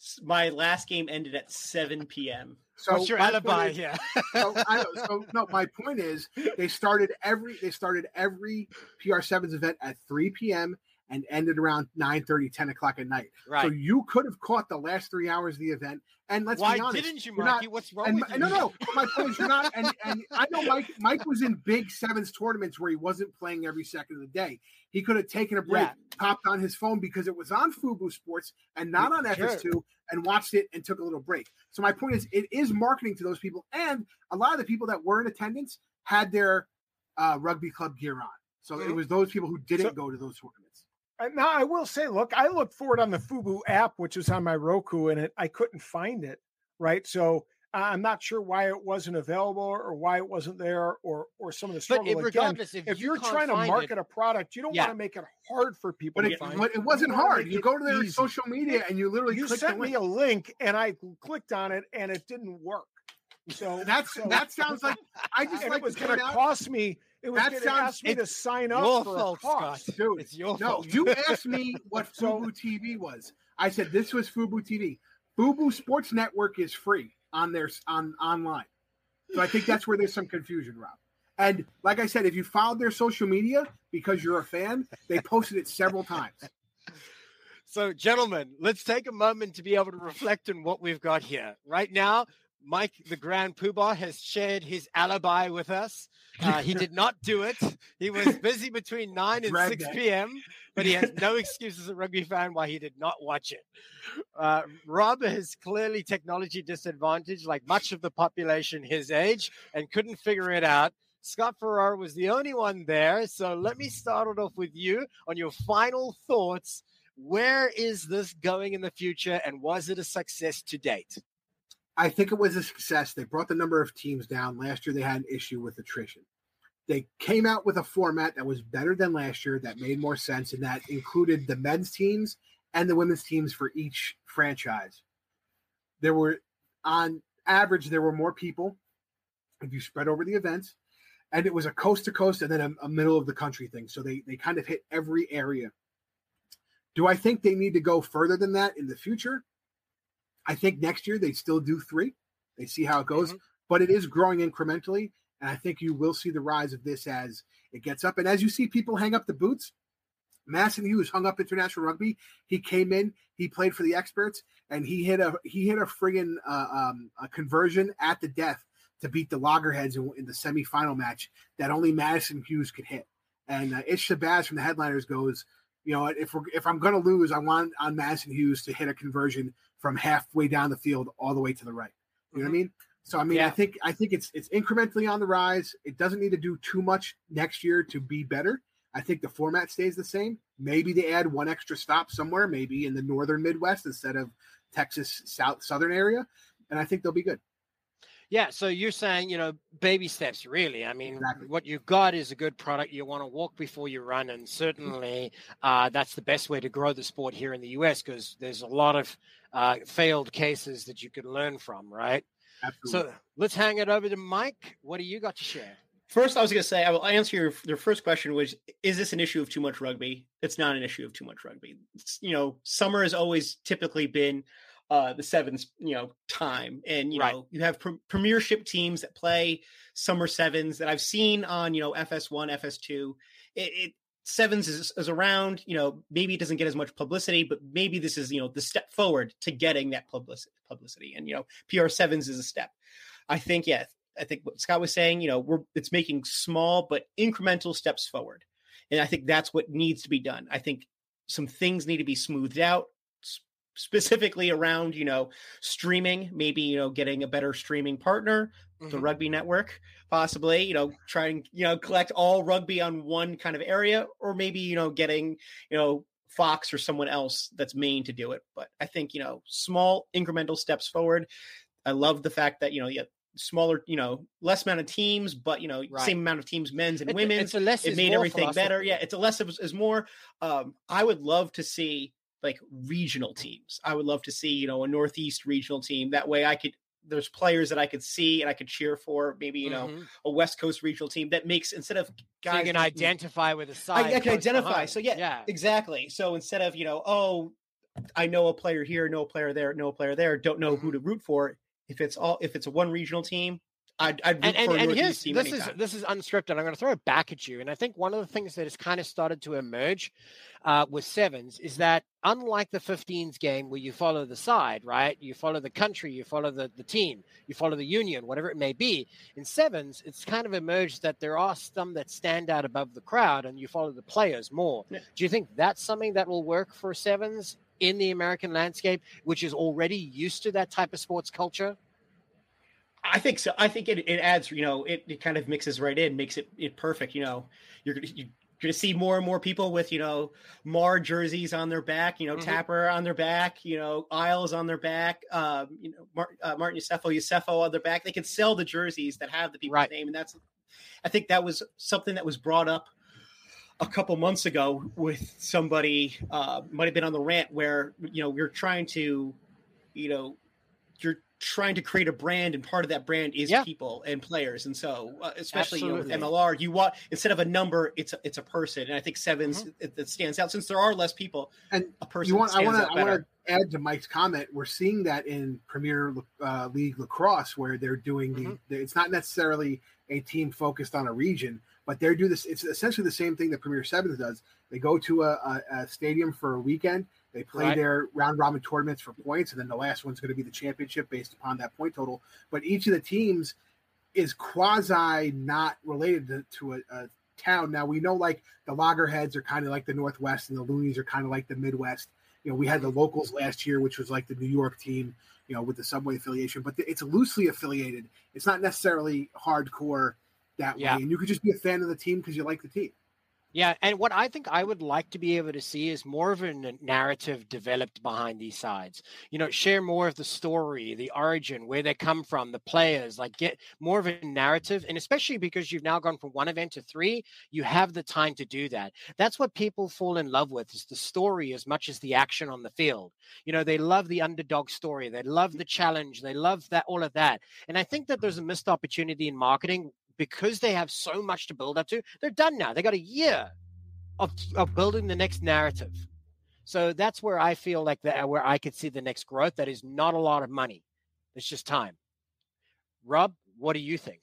C: S- My last game ended at 7 p.m.
D: So
A: What's your alibi
D: is-
A: here?
D: so, I so no, my point is they started every they started every PR7's event at 3 p.m. and ended around 9 30, 10 o'clock at night.
A: Right.
D: So you could have caught the last three hours of the event. And let's
A: Why
D: be honest,
A: didn't you,
D: you're not-
A: What's wrong
D: and
A: with you?
D: no, no. But my point is, you're not. And, and I know Mike. Mike was in big sevens tournaments where he wasn't playing every second of the day. He could have taken a break,
A: Yeah.
D: popped on his phone because it was on Fubo Sports and not on
A: Sure.
D: FS2, and watched it and took a little break. So my point is, it is marketing to those people, and a lot of the people that were in attendance had their uh, rugby club gear on. So it
A: Mhm.
D: was those people who didn't
B: So-
D: go to those tournaments.
B: Now I will say, look, I looked for it on the Fubo app, which is on my Roku, and it I couldn't find it. Right, so I'm not sure why it wasn't available or why it wasn't there, or or some of the
A: But
B: struggle.
A: if,
B: Again,
A: regardless, if,
B: if
A: you
B: you're trying to market
A: it,
B: a product, you don't
A: Yeah.
B: want to make it hard for people
D: But
B: to
D: it,
B: find.
D: but it wasn't
B: You
D: hard. You go to their
B: easy.
D: social media and you literally
B: you
D: click
B: sent me a link, and I clicked on it, and it didn't work. So
D: That's
B: so-
D: that sounds like I just like
B: it was going to cost me. It was
D: That
B: going to ask me to sign up
A: your
B: for
A: fault,
B: a cost.
A: Scott.
D: dude.
A: It's your
D: No,
A: fault.
D: you asked me what Fubo TV was. I said this was Fubo TV. Fubo Sports Network is free on their on online. So I think that's where there's some confusion, Rob. And like I said, if you followed their social media because you're a fan, they posted it several times.
A: So, gentlemen, let's take a moment to be able to reflect on what we've got here. Right now, Mike, the Grand Poobah, has shared his alibi with us. Uh, he did not do it. He was busy between 9 and
D: Drag
A: 6
D: that.
A: p.m., but he has no excuse as a rugby fan why he did not watch it. Uh, Rob is clearly technology disadvantaged, like much of the population his age, and couldn't figure it out. Scott Ferrara was the only one there. So let me start it off with you on your final thoughts. Where is this going in the future, and was it a success to date?
D: I think it was a success. They brought the number of teams down. Last year, they had an issue with attrition. They came out with a format that was better than last year, that made more sense, and that included the men's teams and the women's teams for each franchise. There were, on average, there were more people if you spread over the events, and it was a coast to coast and then a, a middle of the country thing. So they they kind of hit every area. Do I think they need to go further than that in the future? I think next year they still do three. They see how it goes,
A: Mhm.
D: but it is growing incrementally. And I think you will see the rise of this as it gets up. And as you see people hang up the boots, Madison Hughes hung up international rugby. He came in, he played for the experts, and he hit a he hit a friggin' uh, um, a conversion at the death to beat the Loggerheads in, in the semifinal match that only Madison Hughes could hit. And uh, Ish Shabazz from the headliners goes, you know, if we're, if I'm going to lose, I want on Madison Hughes to hit a conversion from halfway down the field all the way to the right. You know what I mean? So I mean,
A: Yeah.
D: I think I think it's it's incrementally on the rise. It doesn't need to do too much next year to be better. I think the format stays the same. Maybe they add one extra stop somewhere, maybe in the northern Midwest instead of Texas South Southern area, and I think they'll be good.
A: Yeah, so you're saying, you know, baby steps, really. I mean,
D: Exactly.
A: what you've got is a good product. You want to walk before you run. And certainly uh, that's the best way to grow the sport here in the US because there's a lot of uh, failed cases that you could learn from, right?
D: Absolutely.
A: So let's hang it over to Mike. What do you got to share?
C: First, I was going to say I will answer your your first question, which is this an issue of too much rugby? It's not an issue of too much rugby. It's, you know, summer has always typically been uh, the sevens, you know, time, and you
A: Right.
C: know, you have pre- premiership teams that play summer sevens that I've seen on you know FS1, FS2. It, it sevens is, is around. You know, maybe it doesn't get as much publicity, but maybe this is you know the step forward to getting that publicity. Publicity, and you know, PR sevens is a step. I think, yeah, I think what Scott was saying, you know, we're it's making small but incremental steps forward. And I think that's what needs to be done. I think some things need to be smoothed out specifically around, you know, streaming, maybe, you know, getting a better streaming partner, the
A: Mhm.
C: rugby network, possibly, you know, trying, you know, collect all rugby on one kind of area, or maybe, you know, getting, you know, Fox or someone else that's main to do it. But I think, you know, small incremental steps forward. I love the fact that, you know, yeah, smaller, you know, less amount of teams, but you know,
A: Right.
C: same amount of teams, men's and
A: It's-
C: women's.
A: It's a less
C: It made everything better. Yeah, it's a less is, is more. Um, I would love to see like regional teams. I would love to see, you know, a Northeast regional team. That way I could there's players that I could see and I could cheer for. Maybe, you know,
A: Mhm.
C: a West Coast regional team that makes instead of
A: So
C: guys
A: you can identify with a side.
C: I, I can identify.
A: behind.
C: So yeah,
A: yeah.
C: exactly. So instead of you know, oh, I know a player here, no player there, no player there, don't know
A: Mm-hmm.
C: who to root for. If it's all, if it's a one regional team, I'd, I'd
A: and, and, and here's this is this is unscripted. I'm going to throw it back at you. And I think one of the things that has kind of started to emerge uh, with sevens is that unlike the 15s game where you follow the side, right? You follow the country, you follow the, the team, you follow the union, whatever it may be. In sevens, it's kind of emerged that there are some that stand out above the crowd, and you follow the players more.
C: Yeah.
A: Do you think that's something that will work for sevens? In the American landscape, which is already used to that type of sports culture,
C: I think so. I think it, it adds, you know, it, it kind of mixes right in, makes it it perfect. You know, you're gonna you're gonna see more and more people with, you know, Mar jerseys on their back, you know,
A: Mhm.
C: Tapper on their back, you know, Isles on their back, um, you know, Mar- uh, Martin Iosefo, Iosefo on their back. They can sell the jerseys that have the people's
A: Right.
C: name, and that's. I think that was something that was brought up a couple months ago with somebody uh, might have been on the rant where you know we're trying to, you know, you're trying to create a brand, and part of that brand is
A: Yeah.
C: people and players, and so uh, especially you know, with MLR, you want instead of a number, it's a, it's a person, and I think 7s it, it stands out since there are less people.
D: And
C: a person
D: you want I want to I want to add to Mike's comment. We're seeing that in Premier uh, League lacrosse where they're doing the,
A: Mhm.
D: the. It's not necessarily a team focused on a region, but they're do this. It's essentially the same thing that Premier Sevens does. They go to a, a, a stadium for a weekend. They play
A: Right.
D: their round robin tournaments for points, and then the last one's going to be the championship based upon that point total. But each of the teams is quasi not related to, to a, a town. Now we know like the loggerheads are kind of like the Northwest, and the loonies are kind of like the Midwest. You know, we had the locals last year, which was like the New York team, you know, with the subway affiliation, but it's loosely affiliated. It's not necessarily hardcore that
A: Yeah.
D: way. And you could just be a fan of the team because you like the team.
A: Yeah, and what I think I would like to be able to see is more of a narrative developed behind these sides. You know, share more of the story, the origin, where they come from, the players, like get more of a narrative. And especially because you've now gone from one event to three, you have the time to do that. That's what people fall in love with is the story as much as the action on the field. You know, they love the underdog story, they love the challenge, they love that all of that. And I think that there's a missed opportunity in marketing because they have so much to build up to, they're done now. They got a year of, of building the next narrative. So that's where I feel like that where I could see the next growth. That is not a lot of money. It's just time. Rob, what do you think?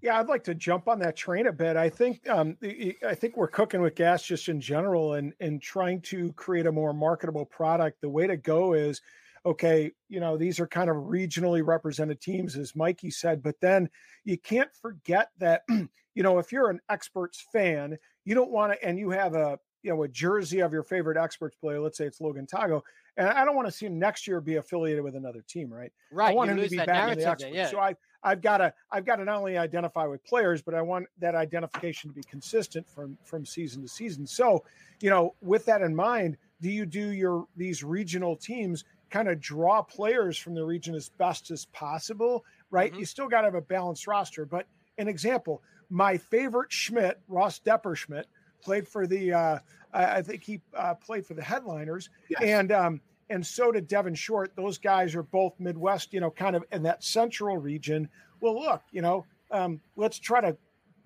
B: Yeah, I'd like to jump on that train a bit. I think um, I think we're cooking with gas just in general, and and trying to create a more marketable product. The way to go is, okay, you know, these are kind of regionally represented teams, as Mikey said, but then you can't forget that, you know, if you're an experts fan, you don't want to, and you have a you know a jersey of your favorite experts player. Let's say it's Logan Tago, and I don't want to see him next year be affiliated with another team, right?
A: Right.
B: I want him to be back in the
A: narrative
B: expert.
A: yeah.
B: So I, I've got to, I've got to not only identify with players, but I want that identification to be consistent from from season to season. So, you know, with that in mind, do you do your these regional teams kind of draw players from the region as best as possible? Right.
A: Mhm.
B: You still got to have a balanced roster. But an example, my favorite Schmidt, Ross Deperschmidt, played for the. Uh, I I think he uh, played for the Headliners,
D: Yes.
B: and um, and so did Devin Short. Those guys are both Midwest, you know, kind of in that central region. Well, look, you know, um, let's try to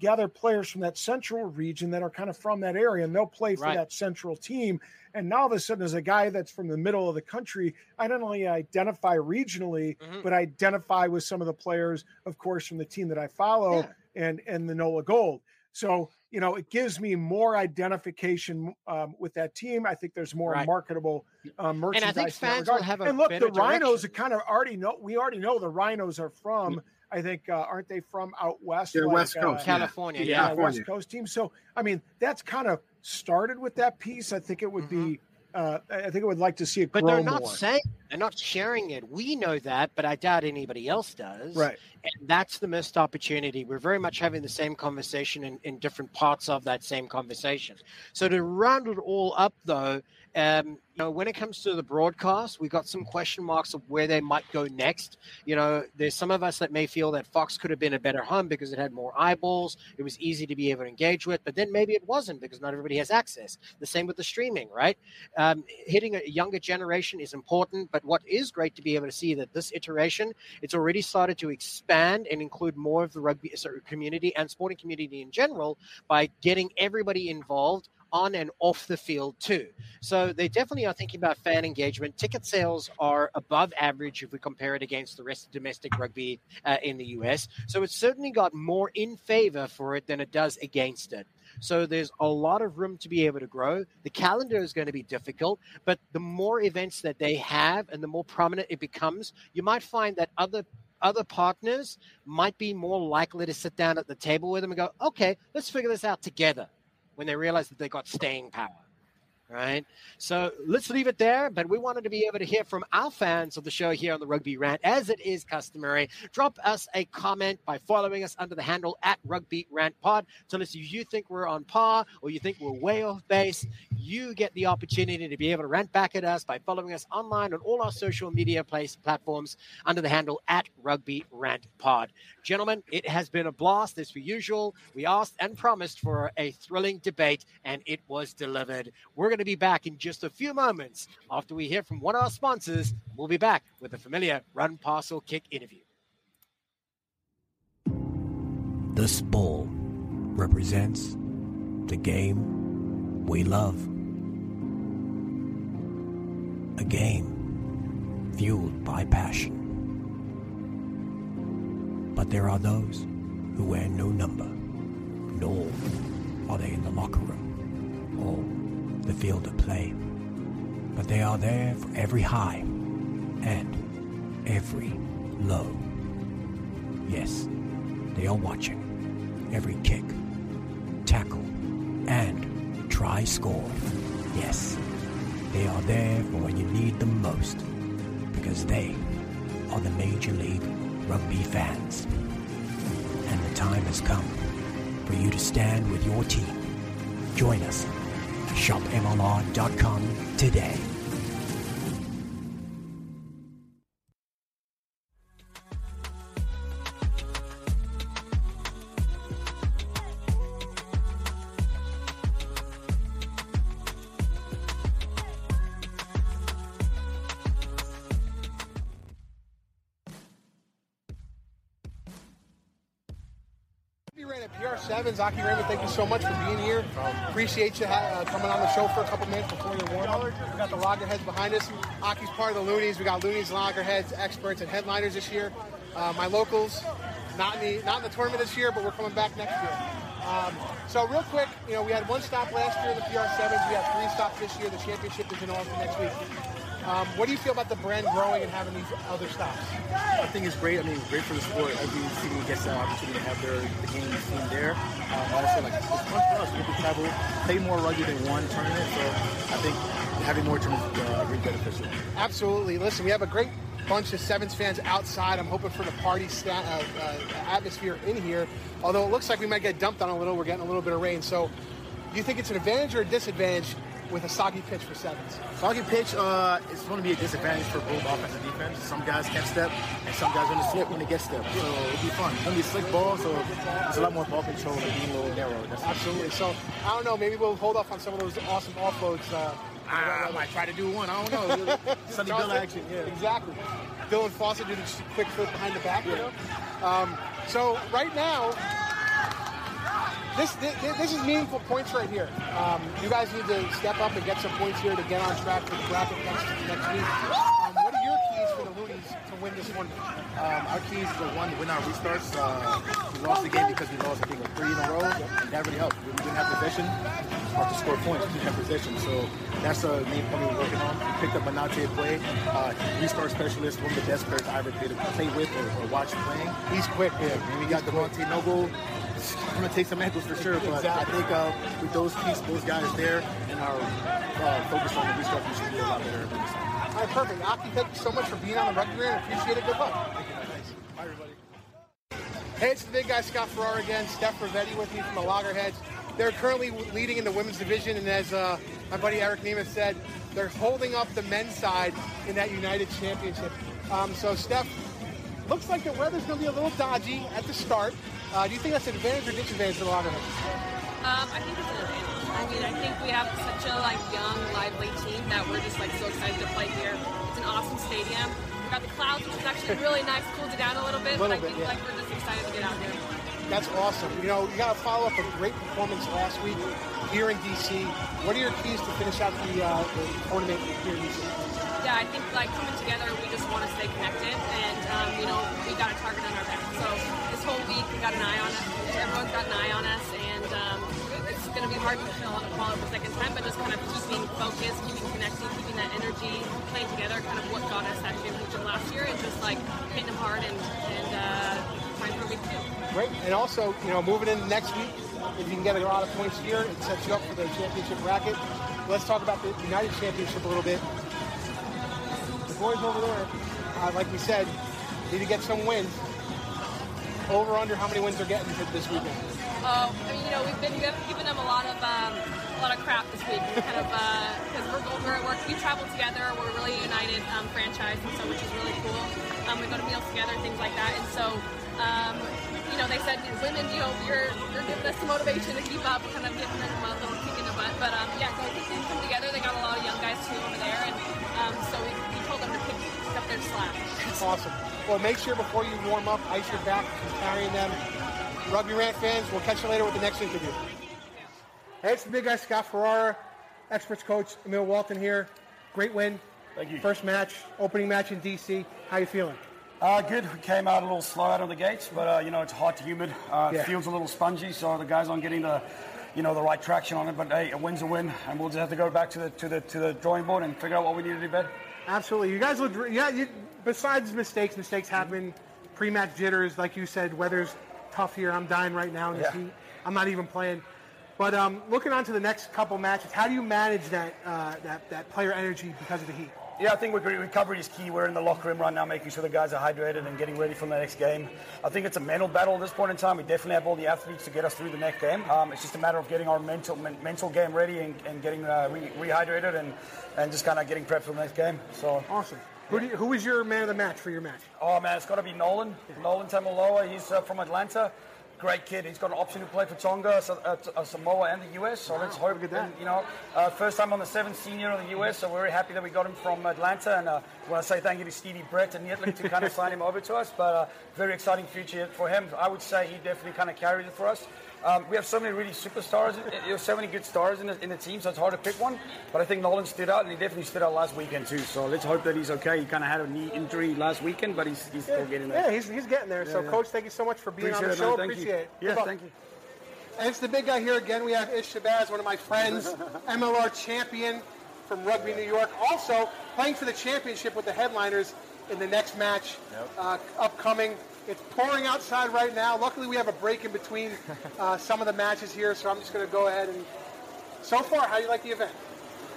B: gather players from that central region that are kind of from that area, and they'll play for
A: Right.
B: that central team. And now all of a sudden, as a guy that's from the middle of the country, I not only identify regionally,
A: Mhm.
B: but identify with some of the players, of course, from the team that I follow
A: Yeah.
B: and and the NOLA Gold. So you know, it gives me more identification um, with that team. I think there's more
A: Right.
B: marketable um, merchandise. in that
A: fans will have a
B: and look, the Rhinos
A: direction.
B: are kind of already know. We already know the Rhinos are from. I think uh, aren't they from out west?
D: They're
B: like,
D: West
B: uh,
D: Coast, yeah.
A: California,
B: yeah,
A: yeah.
D: California.
B: West Coast team. So I mean, that's kind of started with that piece. I think it would be. Uh, I think I would like to see it
A: Mm-hmm. But
B: grow
A: they're not
B: more.
A: saying they're not sharing it. We know that, but I doubt anybody else does.
B: Right.
A: And that's the missed opportunity. We're very much having the same conversation in, in different parts of that same conversation. So to round it all up, though, um, you know, when it comes to the broadcast, we've got some question marks of where they might go next. You know, there's some of us that may feel that Fox could have been a better home because it had more eyeballs. It was easy to be able to engage with, but then maybe it wasn't because not everybody has access. The same with the streaming, right? Um, hitting a younger generation is important, but what is great to be able to see that this iteration, it's already started to expand and include more of the rugby sorry, community and sporting community in general by getting everybody involved on and off the field too. So they definitely are thinking about fan engagement. Ticket sales are above average if we compare it against the rest of domestic rugby uh, in the US. So it's certainly got more in favor for it than it does against it. So there's a lot of room to be able to grow. The calendar is going to be difficult, but the more events that they have and the more prominent it becomes, you might find that other other partners might be more likely to sit down at the table with them and go, "Okay, let's figure this out together." When they realize that they got staying power. Right. So let's leave it there. But we wanted to be able to hear from our fans of the show here on the Rugby Rant, as it is customary. Drop us a comment by following us under the handle at Rugby Rant Pod. Tell us if you think we're on par or you think we're way off base. You get the opportunity to be able to rant back at us by following us online on all our social media place platforms under the handle at Rugby Rant Pod. Gentlemen, it has been a blast as per usual. We asked and promised for a thrilling debate, and it was delivered. We're going to be back in just a few moments after we hear from one of our sponsors. We'll be back with a familiar run, parcel, kick interview.
E: This ball represents the game we love. A game fueled by passion. But there are those who wear no number, nor are they in the locker room or the field of play. But they are there for every high and every low. Yes, they are watching every kick, tackle, and try score. Yes, they are there for when you need them most because they are the Major League Rugby fans. And the time has come for you to stand with your team. Join us at shopmlr.com today.
D: We ran at PR7. Aki Raymond, thank you so much for being here. Appreciate you uh, coming on the show for a couple minutes before your warm up. We got the Loggerheads behind us. Aki's part of the Loonies. We got Loonies, Loggerheads, experts, and headliners this year. Uh, my locals, not in the not in the tournament this year, but we're coming back next year. Um, so real quick, you know, we had one stop last year in the PR7s. We have three stops this year. The championship is in Austin next week.
F: Um, what do you feel about the brand growing and having these other stops?
G: I think it's great. I mean, great for the sport. Every city gets the opportunity to have their the game team there. Um, also, like it's fun for us. We can travel, play more rugby than one tournament. So I think having more tournaments is uh, really beneficial.
F: Absolutely. Listen, we have a great bunch of Sevens fans outside. I'm hoping for the party sta- uh, uh, atmosphere in here. Although it looks like we might get dumped on a little. We're getting a little bit of rain. So, do you think it's an advantage or a disadvantage with a soggy pitch for sevens?
G: Soggy pitch, uh, it's going to be a disadvantage for both offense and defense. Some guys can't step, and some guys are going to slip when they get stepped. So it'll be fun. It's going to be a slick ball, so it's a lot more ball control and being a little narrow. That's
F: Absolutely. So, I don't know. Maybe we'll hold off on some of those awesome offloads. Uh,
G: I, I might try to do one. I don't know. Sonny Bill action, yeah.
F: Exactly. Dylan Fawcett did a quick flip behind the back, you know. Um, so right now, this, this this is meaningful points right here. Um, you guys need to step up and get some points here to get on track for the bracket next next week. Um, what are your keys for the Loonies to win this one?
G: Um, our keys to one to win our restarts. Uh, we lost the game because we lost, I think, like three in a row. And that really helped. We didn't have possession. Hard to score points. We didn't have possession. So that's the main point we're working on. We picked up Manate Play, uh, restart specialist, one of the best players I ever played, play with or, or watch playing.
F: He's quick.
G: Yeah, and we got Devontae Noble. Going to take some ankles for sure, but I think uh, with those pieces, those guys there, and our uh, focus on the restart, we should be a lot better.
F: All right, perfect. Aki, thank you so much for being on the rugby rant. Appreciate it. Good luck.
G: Bye, everybody.
F: Hey, it's the big guy Scott Farrar again. Steph Ravetti with me from the Loggerheads. They're currently leading in the women's division, and as uh, my buddy Eric Nemeth said, they're holding up the men's side in that United Championship. Um, so, Steph, looks like the weather's going to be a little dodgy at the start. Uh, do you think that's an advantage or disadvantage for the Loggerheads?
H: Um, I think it's an advantage. I mean, I think we have such a like young, lively team that we're just like so excited to play here. It's an awesome stadium. We got the clouds, which is actually really nice, cooled it down a little bit.
F: Little
H: but I
F: bit,
H: think
F: yeah.
H: like we're just excited to get out here.
F: That's awesome. You know, you got to follow up a great performance last week here in DC. What are your keys to finish out the, uh, the tournament here in DC?
H: Yeah, I think like coming together, we just want to stay connected, and um, you know, we got a target on our back. So this whole week, we got an eye on us. Everyone's got an eye on us, and um, it's going to be hard to fill follow the second time, but just kind of keeping focused, keeping connected, keeping that energy, playing together, kind of what got us that championship last year, and just like hitting them hard and and uh, trying for week two.
F: Great. And also, you know, moving into next week, if you can get a lot of points here, it sets you up for the championship bracket. Let's talk about the United Championship a little bit. The boys over there, uh, like we said, need to get some wins. Over under how many wins they're getting for this weekend.
H: Oh, I mean, you know, we've been given them a lot of um, a lot of crap this week. We kind of because we're go- we're, we're we travel together. We're really united um, franchise, and so which is really cool. Um, we go to meals together, things like that, and so. Um, you know, they said women, you know, you're you're giving us the motivation to keep up, kind of giving them a little kick in the butt. But um, yeah, so I think they come together. They got a lot of young guys too over there, and so we, up their.
F: Awesome. Well, make sure before you warm up, ice your back from carrying them. Rugby Rant fans, we'll catch you later with the next interview. Hey, it's the big guy, Scott Ferrara, experts coach Emil Walton here. Great win.
I: Thank you.
F: First match, opening match in DC. How you feeling?
I: Uh, good. We came out a little slow out of the gates, but uh, you know it's hot, humid. Uh,
F: Yeah.
I: The field's a little spongy, so the guys aren't getting the, you know, the right traction on it. But hey, a win's a win, and we'll just have to go back to the to the to the drawing board and figure out what we need to do better.
F: Absolutely. You guys look. Yeah. You, besides mistakes, mistakes happen. Pre-match jitters, like you said. Weather's tough here. I'm dying right now in this
I: Yeah.
F: heat. I'm not even playing. But um, looking on to the next couple matches, how do you manage that uh, that that player energy because of the heat?
I: Yeah, I think recovery is key. We're in the locker room right now, making sure the guys are hydrated and getting ready for the next game. I think it's a mental battle at this point in time. We definitely have all the athletes to get us through the next game. Um, it's just a matter of getting our mental men- mental game ready and, and getting uh, re- rehydrated and, and just kind of getting prepped for the next game. So
F: Awesome. Who, do you, who was your man of the match for your match?
I: Oh man, it's got to be Nolan. Nolan Tamaloa. He's uh, from Atlanta. Great kid. He's got an option to play for Tonga, Sa- uh, uh, Samoa, and the US. So let's hope.
F: look at that.
I: and, you know, uh, first time on the seventh senior of the US. So we're very happy that we got him from Atlanta. And uh, I want to say thank you to Stevie Brett and Nietlik to kind of sign him over to us. But uh, very exciting future for him. I would say he definitely kind of carried it for us. Um, we have so many really superstars. There's so many good stars in the, in the team, so it's hard to pick one. But I think Nolan stood out, and he definitely stood out last weekend too. So let's hope that he's okay. He kind of had a knee injury last weekend, but he's, he's still getting there.
F: Yeah, he's, he's getting there. so,
I: yeah.
F: Coach, thank you so much for being
I: Appreciate
F: on the show.
I: Thank
F: Appreciate it.
I: Yeah, thank you.
F: And it's the big guy here again. We have Ish Shabazz, one of my friends, MLR champion from Rugby New York. Also playing for the championship with the headliners in the next match
J: Yep.
F: uh, upcoming. It's pouring outside right now. Luckily, we have a break in between uh, some of the matches here, so I'm just going to go ahead and. So far, how do you like the event?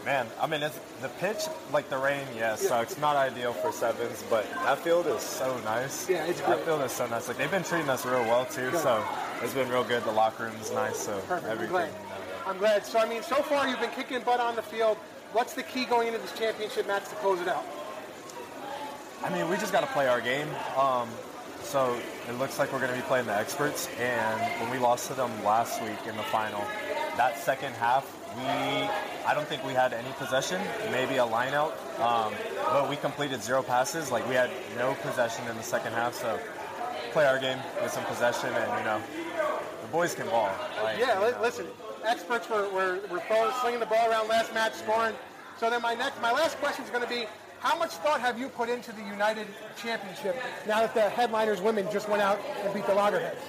J: Man, I mean, it's the pitch, like the rain, yeah, sucks. Not ideal for sevens, but that field is so nice.
F: Yeah, it's
J: That field is so nice. Like they've been treating us real well too,
F: Good.
J: so it's been real good. The locker room's nice, so
F: Perfect. I'm
J: everything.
F: glad. I'm glad. So, I mean, so far you've been kicking butt on the field. What's the key going into this championship match to close it out?
J: I mean, we just got to play our game. Um, so it looks like we're going to be playing the experts. And when we lost to them last week in the final, that second half, we I don't think we had any possession, maybe a line out, um, but we completed zero passes. Like we had no possession in the second half. So play our game with some possession, and you know, the boys can ball. Like,
F: Yeah,
J: you know.
F: listen, experts were, were, were throwing, slinging the ball around last match, scoring. So then my next, my last question is going to be, how much thought have you put into the United Championship now that the headliners women just went out and beat the Loggerheads?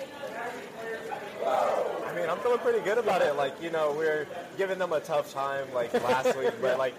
J: I mean, I'm feeling pretty good about it. Like, you know, we're giving them a tough time like last week, but like,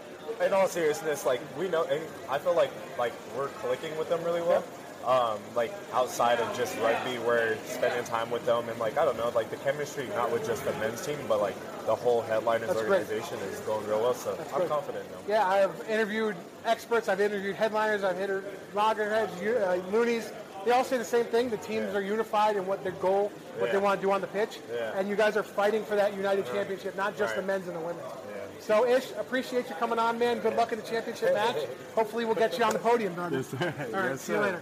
J: in all seriousness, like we know, and I feel like like we're clicking with them really well. Um, like outside of just rugby, we're spending time with them, and like I don't know, like the chemistry, not with just the men's team, but like the whole headliners
F: That's great.
J: organization is going real well. So I'm
F: great.
J: confident in them.
F: Yeah, I've interviewed experts, I've interviewed headliners, I've interviewed Loggerheads, you- uh, Loonies. They all say the same thing. The teams are unified in what their goal, what they want to do on the pitch.
J: Yeah.
F: And you guys are fighting for that United Championship, not just the men's and the women's. So, Ish, appreciate you coming on, man. Good luck in the championship match. Hopefully, we'll get you on the podium, brother. All right, see you later.